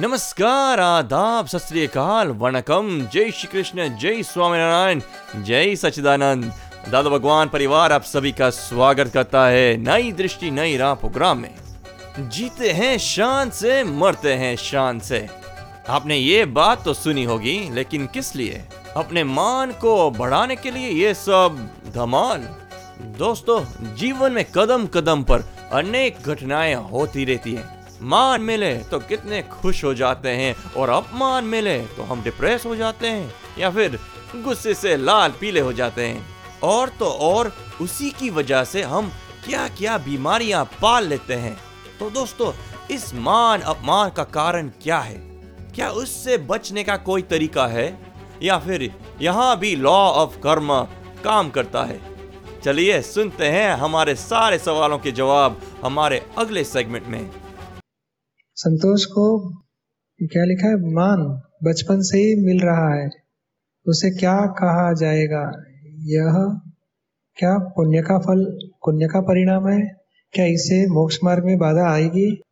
नमस्कार, आदाब, सत वणकम। जय श्री कृष्ण, जय स्वामीनारायण, जय सचिदानंद दादा भगवान परिवार, आप सभी का स्वागत करता है नई दृष्टि, नई राह प्रोग्राम में। जीते हैं, शान से, मरते हैं, शान से। आपने ये बात तो सुनी होगी, लेकिन किस लिए? अपने मान को बढ़ाने के लिए ये सब धमाल। दोस्तों, जीवन में कदम कदम पर अनेक घटनाएँ होती रहती हैं। मान मिले तो कितने खुश हो जाते हैं और अपमान मिले तो हम डिप्रेस हो जाते हैं या फिर गुस्से से लाल पीले हो जाते हैं। और तो और उसी की वजह से हम क्या क्या बीमारियाँ पाल लेते हैं। तो दोस्तों, इस मान अपमान का कारण क्या है? क्या उससे बचने का कोई तरीका है? या फिर यहाँ भी लॉ ऑफ़ कर्म काम करता है? चलिए सुनते हैं हमारे सारे सवालों के जवाब हमारे अगले सेगमेंट में। संतोष को क्या लिखा है? मान, बचपन से ही मिल रहा है। उसे क्या कहा जाएगा? यह क्या पुण्य का फल, पुण्य का परिणाम है? क्या इसे मोक्ष मार्ग में बाधा आएगी?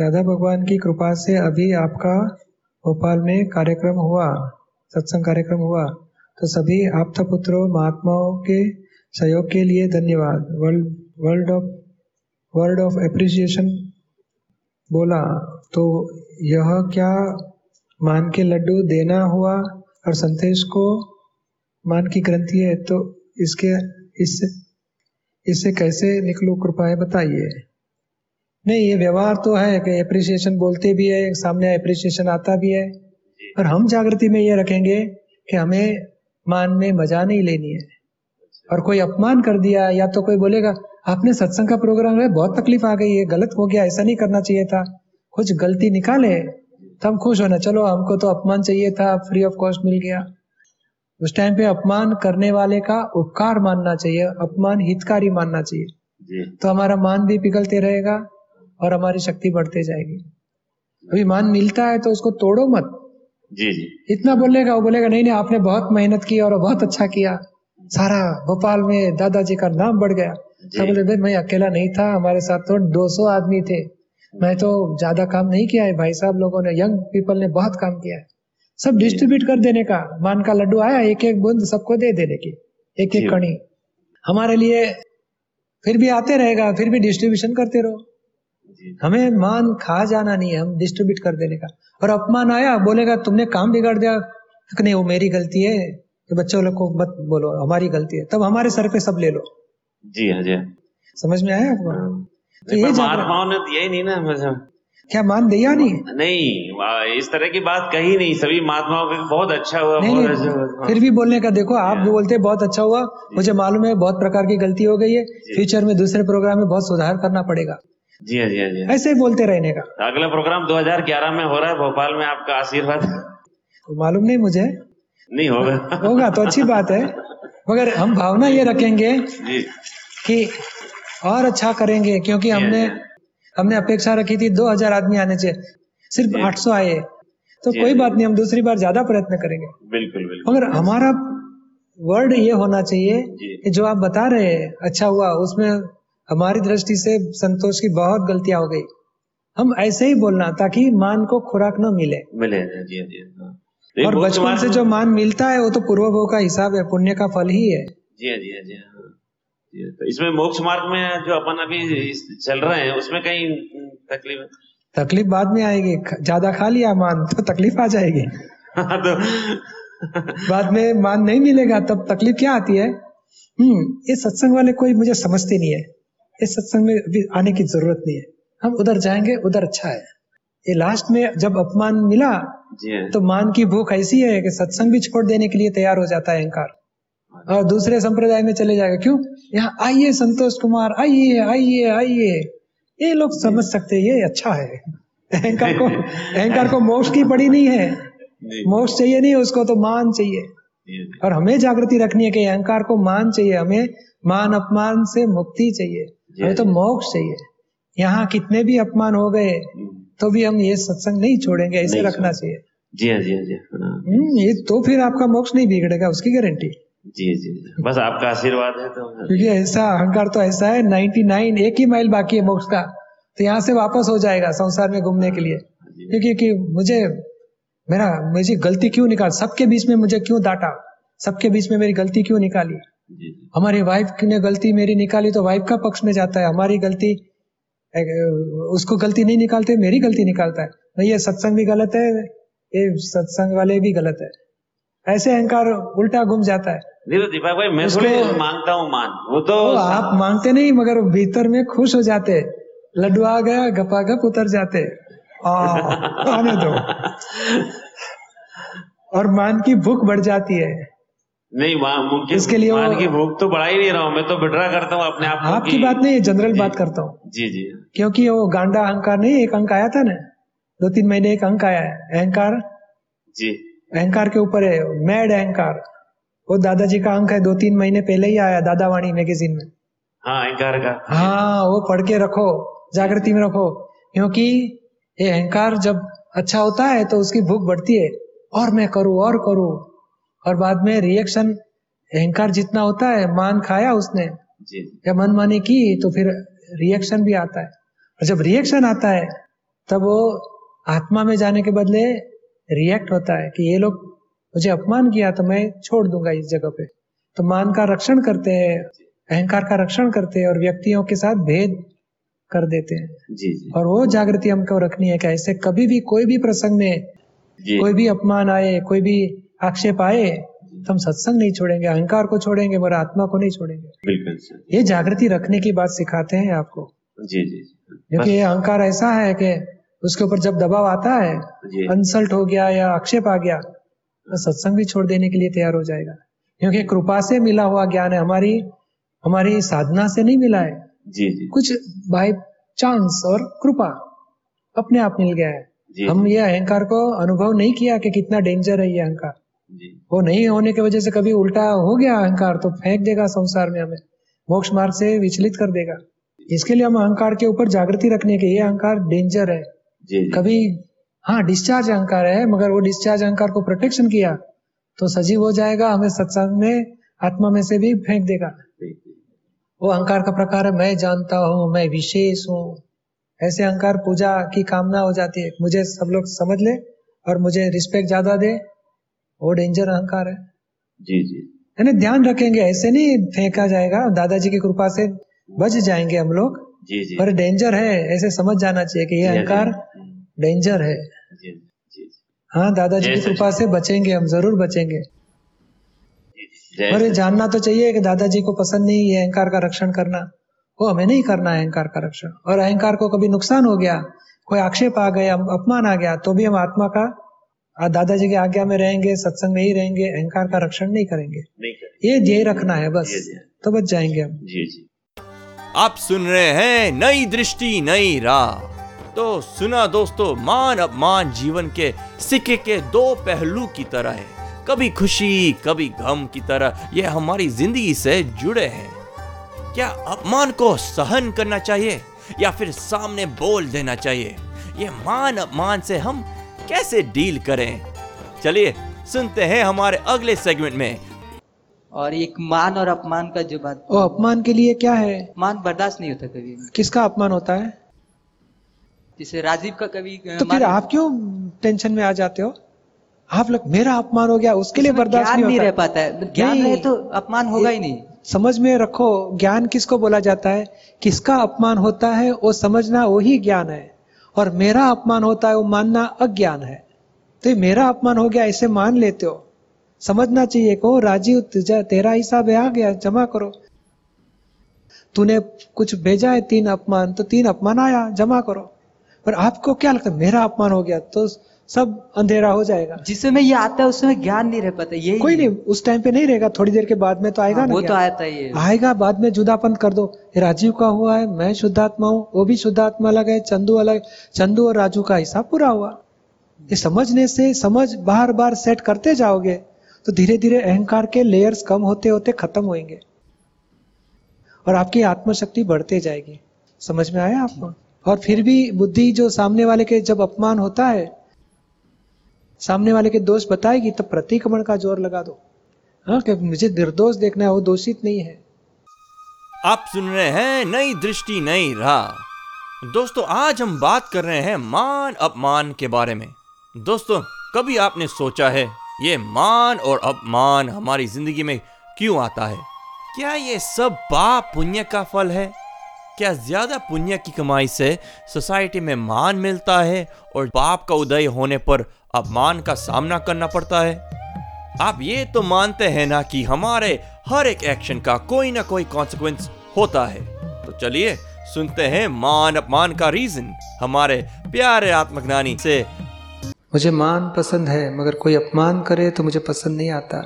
राधा भगवान की कृपा से अभी आपका भोपाल में कार्यक्रम हुआ, सत्संग कार्यक्रम हुआ। तो सभी आप्त पुत्रों, महात्माओं के सहयोग के लिए धन्यवाद। World world of word of appreciation बोला तो यह क्या मान के लड्डू देना हुआ और संदेश को मान की ग्रंथि है? तो इसके इससे इससे कैसे निकलू? कृपा है बताइए। नहीं ये व्यवहार तो है कि एप्रिसिएशन बोलते भी है सामने एप्रिसिएशन आता भी है। पर हम जागृति में ये रखेंगे कि हमें मान में मज़ा नहीं लेनी है। और कोई अपमान कर दिया या तो कोई बोलेगा आपने सत्संग का प्रोग्राम है बहुत तकलीफ़ आ गई है गलत हो गया ऐसा नहीं करना चाहिए था। कुछ गलती निकाले तो हम खुश होना। चलो हमको तो अपमान चाहिए था फ्री ऑफ़ कॉस्ट मिल गया। उस टाइम पे अपमान करने वाले का उपकार मानना चाहिए अपमान हितकारी मानना चाहिए। जी। तो हमारा मान भी पिघलते रहेगा और हमारी शक्ति बढ़ते जाएगी। अभी मान मिलता है तो उसको तोड़ो मत। जी जी। इतना बोलेगा वो बोलेगा नहीं नहीं आपने बहुत मेहनत की और बहुत अच्छा किया। सारा भोपाल में दादाजी का नाम बढ़ गया। बोले भाई मैं अकेला नहीं था हमारे साथ तो 200 आदमी थे। मैं तो ज़्यादा काम नहीं किया है भाई साहब लोगों ने यंग पीपल ने बहुत काम किया है। सब डिस्ट्रीब्यूट कर देने का मान का लड्डू आया एक एक बूंद सबको दे देने की एक एक कणी हमारे लिए फिर भी आते रहेगा फिर भी डिस्ट्रीब्यूशन करते रहो। हमें मान खा जाना नहीं है हम डिस्ट्रीब्यूट कर देने का। और अपमान आया बोलेगा तुमने काम बिगाड़ दिया। नहीं वो मेरी गलती है तो बच्चों लोग को मत बोलो हमारी गलती है। तब हमारे सर पे सब ले लो। जी हाँ जी। समझ में आया आपको? तो ये पर जागरण महात्माओं ने दिया ही नहीं ना मुझे। क्या मान दिया नहीं? नहीं इस तरह की बात कही नहीं। सभी महात्माओं का बहुत अच्छा हुआ नहीं बहुत अच्छा नहीं हुआ फिर भी बोलने का देखो आप भी बोलते हैं, बहुत अच्छा हुआ। मुझे मालूम है बहुत प्रकार की गलती हो गई है। फ्यूचर में दूसरे प्रोग्राम में बहुत सुधार करना पड़ेगा। जी हाँ जी हाँ जी। हाँ। ऐसे ही बोलते रहने का। अगला प्रोग्राम 2011 में हो रहा है भोपाल में आपका आशीर्वाद। मालूम नहीं मुझे। नहीं होगा। होगा तो अच्छी बात है। मगर हम भावना ये रखेंगे कि और अच्छा करेंगे क्योंकि हमने हमने अपेक्षा रखी थी 2000 आदमी आने चाहिए सिर्फ़ जी। 800 आए। तो कोई बात नहीं हम दूसरी बार ज़्यादा प्रयत्न करेंगे। बिल्कुल बिल्कुल। मगर हमारा वर्ड ये होना चाहिए कि जो आप बता रहे हैं अच्छा हुआ उसमें हमारी दृष्टि से संतोष की बहुत गलतियाँ हो गई। हम ऐसे ही बोलना ताकि मान को खुराक न मिले। मिले जी जी हाँ। और बचपन से जो मान मिलता है वो तो पूर्व भोग का हिसाब है पुण्य का फल ही है। जी हाँ जी हाँ। जी हाँ हाँ। तो इसमें मोक्ष मार्ग में जो अपन अभी चल रहे हैं उसमें कहीं तकलीफ़ है? तकलीफ़ बाद में आएगी। ज़्यादा खा लिया मान तो तकलीफ़ आ जाएगी। तो बाद में मान नहीं मिलेगा तब तकलीफ़ क्या आती है? हम्म ये सत्संग वाले कोई मुझे समझते नहीं है। इस सत्संग में अभी आने की ज़रूरत नहीं है। हम उधर जाएँगे उधर अच्छा है। ये लास्ट में जब अपमान मिला जी हाँ। तो मान की भूख ऐसी है कि सत्संग भी छोड़ देने के लिए तैयार हो जाता है अहंकार। और दूसरे संप्रदाय में चले जाएगा क्यों? यहाँ आइए संतोष कुमार आइए आइए आइए। ये लोग समझ सकते ये अच्छा है। अहंकार को अहंकार को मोक्ष की पड़ी नहीं है। मोक्ष चाहिए नहीं उसको तो मान चाहिए। और हमें जागृति रखनी है कि अहंकार को मान चाहिए हमें मान अपमान से मुक्ति चाहिए। हमें तो मोक्ष चाहिए। यहाँ कितने भी अपमान हो गए हम्म, तो भी हम ये सत्संग नहीं छोड़ेंगे ऐसे नहीं रखना चाहिए। जी हाँ जी हाँ जी हाँ। हम्म, ये तो फिर आपका मोक्ष नहीं बिगड़ेगा उसकी गारंटी। जी जी। बस आपका आशीर्वाद है तो क्योंकि ऐसा अहंकार तो ऐसा है 99 एक ही माइल बाकी है मोक्ष का तो यहाँ से वापस हो जाएगा संसार में घूमने के लिए। क्योंकि कि मुझे मेरा मुझे गलती क्यों निकाल सबके बीच में मुझे क्यों डांटा? सबके बीच में मेरी गलती क्यों निकाली? हमारी वाइफ ने गलती मेरी निकाली तो वाइफ का पक्ष में जाता है हमारी गलती उसको गलती नहीं निकालते मेरी गलती निकालता है। नहीं ये सत्संग भी गलत है ये सत्संग वाले भी गलत है। ऐसे अहंकार उल्टा घूम जाता है। तो दीपक भाई मैं थोड़ी माँगता हूँ मान। वो तो आप मांगते नहीं मगर भीतर में खुश हो जाते। लड्डू आ गया गपा गप उतर जाते। आ, आने दो। और मान की भूख बढ़ जाती है। नहीं मुमकिन इसके लिए मान की भूख तो बढ़ा ही नहीं रहा हूँ मैं तो विड्रा करता हूँ अपने आप को आपकी बात नहीं जनरल बात करता हूँ। जी जी। क्योंकि वो गांडा अहंकार नहीं एक अंक आया था ना दो तीन महीने एक अंक आया है अहंकार। जी। अहंकार के ऊपर है मैड अहंकार। वो दादाजी का अंक है दो तीन महीने पहले ही आया दादावाणी मैगजीन में। हाँ अहंकार का। हाँ वो पढ़ के रखो जागृति में रखो। क्योंकि ये अहंकार जब अच्छा होता है तो उसकी भूख बढ़ती है। और मैं करूँ और करूँ। और बाद में रिएक्शन अहंकार जितना होता है मान खाया उसने जी या मनमानी की तो फिर रिएक्शन भी आता है। और जब रिएक्शन आता है तब वो आत्मा में जाने के बदले रिएक्ट होता है कि ये लोग मुझे अपमान किया तो मैं छोड़ दूँगा इस जगह पे। तो मान का रक्षण करते हैं अहंकार का रक्षण करते हैं और व्यक्तियों के साथ भेद कर देते हैं। जी जी। और वो जागृति हमको रखनी है कि ऐसे कभी भी कोई भी प्रसंग में कोई भी अपमान आए कोई भी आक्षेप आए तो हम सत्संग नहीं छोड़ेंगे अहंकार को छोड़ेंगे मगर आत्मा को नहीं छोड़ेंगे। बिल्कुल सर। ये जागृति रखने की बात सिखाते हैं आपको। जी जी क्योंकि ये अहंकार ऐसा है कि उसके ऊपर जब दबाव आता है जी। इंसल्ट हो गया या आक्षेप आ गया तो सत्संग भी छोड़ देने के लिए तैयार हो जाएगा। क्योंकि कृपा से मिला हुआ ज्ञान है हमारी हमारी साधना से नहीं मिला है। जी जी। कुछ बाय चांस और कृपा अपने आप मिल गया है। हम ये अहंकार को अनुभव नहीं किया कि कितना डेंजर है ये अहंकार। वो नहीं होने की वजह से कभी उल्टा हो गया अहंकार तो फेंक देगा संसार में हमें। मोक्ष मार्ग से विचलित कर देगा। इसके लिए हम अहंकार के ऊपर जागृति रखने के ये अहंकार डेंजर है। जी जी। कभी हाँ डिस्चार्ज अहंकार है मगर वो डिस्चार्ज अहंकार को प्रोटेक्शन किया तो सजीव हो जाएगा हमें सत्संग में आत्मा में से भी फेंक देगा। वो अहंकार का प्रकार है मैं जानता हूँ मैं विशेष हूँ। ऐसे अहंकार पूजा की कामना हो जाती है। मुझे सब लोग समझ ले और मुझे रिस्पेक्ट ज़्यादा दे। वो डेंजर अहंकार है। जी जी। यानी ध्यान रखेंगे ऐसे नहीं फेंका जाएगा दादाजी की कृपा से बच जाएँगे हम लोग। जी जी। पर डेंजर है ऐसे समझ जाना चाहिए कि ये अहंकार डेंजर है। जी जी हाँ दादाजी की कृपा से बचेंगे हम ज़रूर बचेंगे। ये जानना तो चाहिए कि दादाजी को पसंद नहीं ये अहंकार का रक्षण करना। वो हमें नहीं करना है अहंकार का रक्षण। और अहंकार को कभी नुकसान हो गया कोई आक्षेप आ गया अपमान आ गया तो भी हम आत्मा का दादाजी की आज्ञा में रहेंगे सत्संग में ही रहेंगे अहंकार का रक्षण नहीं करेंगे। नहीं करें ये ध्येय रखना है बस। तो बच जाएँगे हम। जी जी। आप सुन रहे हैं नई दृष्टि नई राह। तो सुना दोस्तों मान अपमान जीवन के सिक्के के दो पहलू की तरह है। कभी खुशी कभी गम की तरह। ये हमारी ज़िंदगी से जुड़े हैं। क्या अपमान को सहन करना चाहिए या फिर सामने बोल देना चाहिए? ये मान अपमान से हम कैसे डील करें? चलिए सुनते हैं हमारे अगले सेगमेंट में। और एक मान और अपमान का जो बात वो अपमान के लिए क्या है? मान बर्दाश्त नहीं होता कभी। किसका अपमान होता है? जैसे राजीव का कभी तो फिर आप क्यों टेंशन में आ जाते हो? आप लोग मेरा अपमान हो गया उसके लिए बर्दाश्त नहीं नहीं रह पाता है। ज्ञान। रहे तो अपमान होगा ही नहीं। समझ में रखो ज्ञान किसको बोला जाता है? किसका अपमान होता है वो समझना वही ज्ञान है। और मेरा अपमान होता है, वो मानना अज्ञान है। तो ये मेरा अपमान हो गया ऐसे मान लेते हो। समझना चाहिए को राजीव तुझा, तेरा हिसाब आ गया, जमा करो। तूने कुछ भेजा है तीन अपमान तो तीन अपमान आया, जमा करो। पर आपको क्या लगता है, मेरा अपमान हो गया तो सब अंधेरा हो जाएगा। जिस समय ये आता है उस समय ज्ञान नहीं रह पाता यही कोई नहीं उस टाइम पे नहीं रहेगा थोड़ी देर के बाद में तो आएगा हाँ, ना वो तो आता ही है। आएगा बाद में जुदापन कर दो। राजीव का हुआ है मैं शुद्धात्मा हूँ वो भी शुद्धात्मा अलग है चंदू अलग चंदू और राजू का हिसाब पूरा हुआ। ये समझने से समझ बार बार सेट करते जाओगे तो धीरे धीरे अहंकार के लेयर्स कम होते होते खत्म होंगे और आपकी आत्मशक्ति बढ़ते जाएगी। समझ में आया आपको? और फिर भी बुद्धि जो सामने वाले के जब अपमान होता है सामने वाले के दोष बताएगी तो प्रतिक्रमण का ज़ोर लगा दो। हाँ कि मुझे निर्दोष देखना है, वो दोषित नहीं है। आप सुन रहे हैं नई दृष्टि, नई राह। दोस्तों, आज हम बात कर रहे हैं मान, अपमान के बारे में। दोस्तों, कभी आपने सोचा है, ये मान और अपमान हमारी ज़िंदगी में क्यों आता है? क्या ये सब पाप पुण्य का फल है? क्या ज़्यादा पुण्य की कमाई से सोसाइटी में मान मिलता है और पाप का उदय होने पर अपमान का सामना करना पड़ता है। आप ये तो मानते हैं ना कि हमारे हर एक एक्शन का कोई ना कोई कॉन्सिक्वेंस होता है। तो चलिए सुनते हैं मान अपमान का रीजन हमारे प्यारे आत्मज्ञानी से। मुझे मान पसंद है मगर कोई अपमान करे तो मुझे पसंद नहीं आता।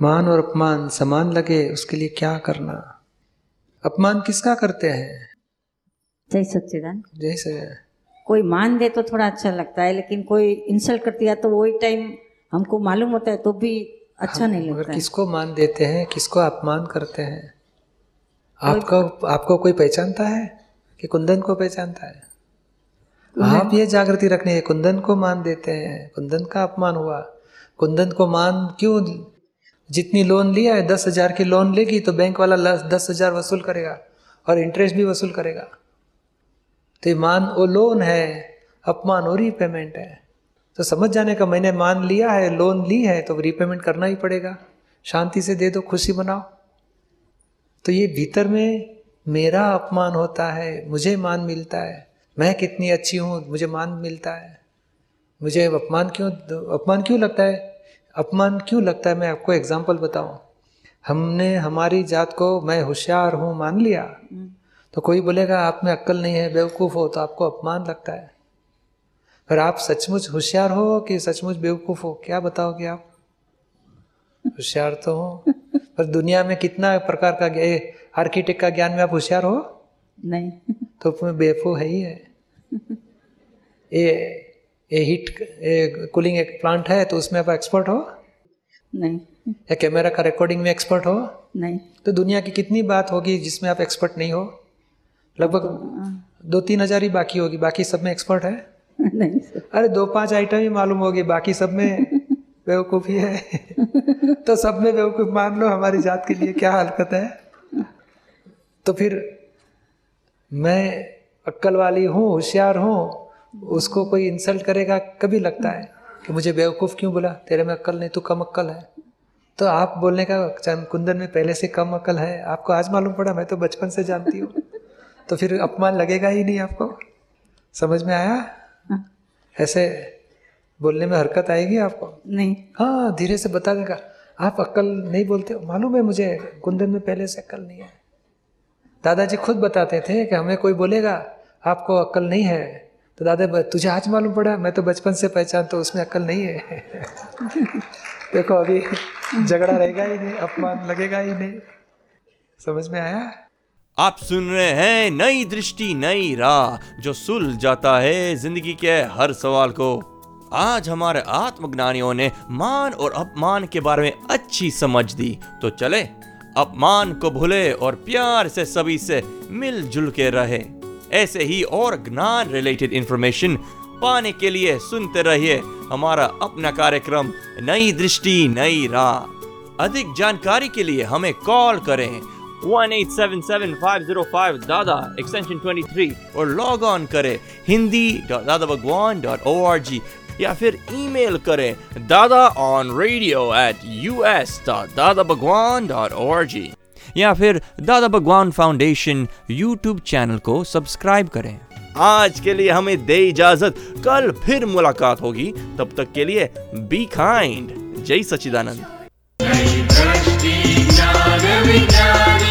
मान और अपमान समान लगे उसके लिए क्या करना? अपमान किसका करते हैं? जय सच्चिदान जैसे कोई मान दे तो थोड़ा अच्छा लगता है लेकिन कोई इंसल्ट कर दिया तो वही टाइम हमको मालूम होता है तो भी अच्छा नहीं लगता है। किसको मान देते हैं किसको अपमान करते हैं? आपको आपको कोई पहचानता है कि कुंदन को पहचानता है? आप ये जागृति रखने कुंदन को मान देते हैं। कुंदन का अपमान हुआ। कुंदन को मान क्यों? जितनी लोन लिया है दस हज़ार की लोन लेगी तो बैंक वाला दस हज़ार वसूल करेगा और इंटरेस्ट भी वसूल करेगा। तो मान वो लोन है, अपमान और रीपेमेंट है। तो समझ जाने का मैंने मान लिया है लोन ली है तो रीपेमेंट करना ही पड़ेगा। शांति से दे दो, खुशी बनाओ तो ये भीतर में मेरा अपमान होता है, मुझे मान मिलता है। मैं कितनी अच्छी हूँ, मुझे मान मिलता है। मुझे अपमान क्यों अपमान क्यों लगता है? अपमान क्यों लगता है? मैं आपको एग्ज़ाम्पल बताऊँ। हमने, हमारी जात को मैं होशियार हूँ, मान लिया। तो कोई बोलेगा आप में अक्ल नहीं है बेवकूफ़ हो तो आपको अपमान लगता है। पर आप सचमुच होशियार हो कि सचमुच बेवकूफ़ हो क्या बताओगे आप? होशियार तो हो। पर दुनिया में कितना प्रकार का आर्किटेक्ट का ज्ञान में आप होशियार हो? नहीं। तो उसमें बेवकूफ़ है ही है। ये ये हीट ये कूलिंग एक प्लांट है तो उसमें आप एक्सपर्ट हो? नहीं। या कैमरा का रिकॉर्डिंग में एक्सपर्ट हो? नहीं। तो दुनिया की कितनी बात होगी जिसमें आप एक्सपर्ट नहीं हो? लगभग दो तीन हज़ार ही बाकी होगी। बाकी सब में एक्सपर्ट है। नहीं सर अरे दो पाँच आइटम ही मालूम होगी। बाकी सब में बेवकूफ़ ही। तो सब में बेवकूफ़ मान लो हमारी जात के लिए क्या हरकत है। तो फिर मैं अक्कल वाली हूँ होशियार हूँ उसको कोई इंसल्ट करेगा कभी लगता है कि मुझे बेवकूफ़ क्यों बोला? तेरे में अक्ल नहीं तू कम अक्ल है। तो आप बोलने का चंद कुंदन में पहले से कम अक्ल है। आपको आज मालूम पड़ा? मैं तो बचपन से जानती हूँ। तो फिर अपमान लगेगा ही नहीं आपको? समझ में आया? ऐसे बोलने में हरकत आएगी आपको? नहीं। हाँ धीरे से बता देगा। आप अक्ल नहीं बोलते? हो मालूम है मुझे कुंदन में पहले से अक्ल नहीं है। दादाजी खुद बताते थे कि हमें कोई बोलेगा आपको अक्ल नहीं है। तो दादा तुझे आज मालूम पड़ा? मैं तो बचपन से पहचान तो उसमें अक्ल नहीं है। देखो अभी झगड़ा रहेगा ही नहीं अपमान लगेगा ही नहीं। समझ में आया? आप सुन रहे हैं नई दृष्टि, नई राह, जो सुल जाता है ज़िंदगी के हर सवाल को। आज हमारे आत्मज्ञानियों ने मान और अपमान के बारे में अच्छी समझ दी। तो चले, अपमान को भूले और प्यार से सभी से मिलजुल के रहे। ऐसे ही और ज्ञान रिलेटेड इंफॉर्मेशन पाने के लिए सुनते रहिए हमारा अपना कार्यक्रम, नई दृष्टि, नई राह। अधिक जानकारी के लिए हमें कॉल करें। 1877505 दादा एक्सटेंशन 23 और लॉग ऑन करें हिंदी दादा Bhagwan dot O R G या फिर ईमेल करें Dada on radio at U S dot Dada Bhagwan dot O R G या फिर Dada Bhagwan foundation YouTube channel को सब्सक्राइब करें आज के लिए हमें दे इजाज़त। कल फिर मुलाकात होगी। तब तक के लिए बी काइंड जय सच्चिदानंद। ज्ञान विज्ञान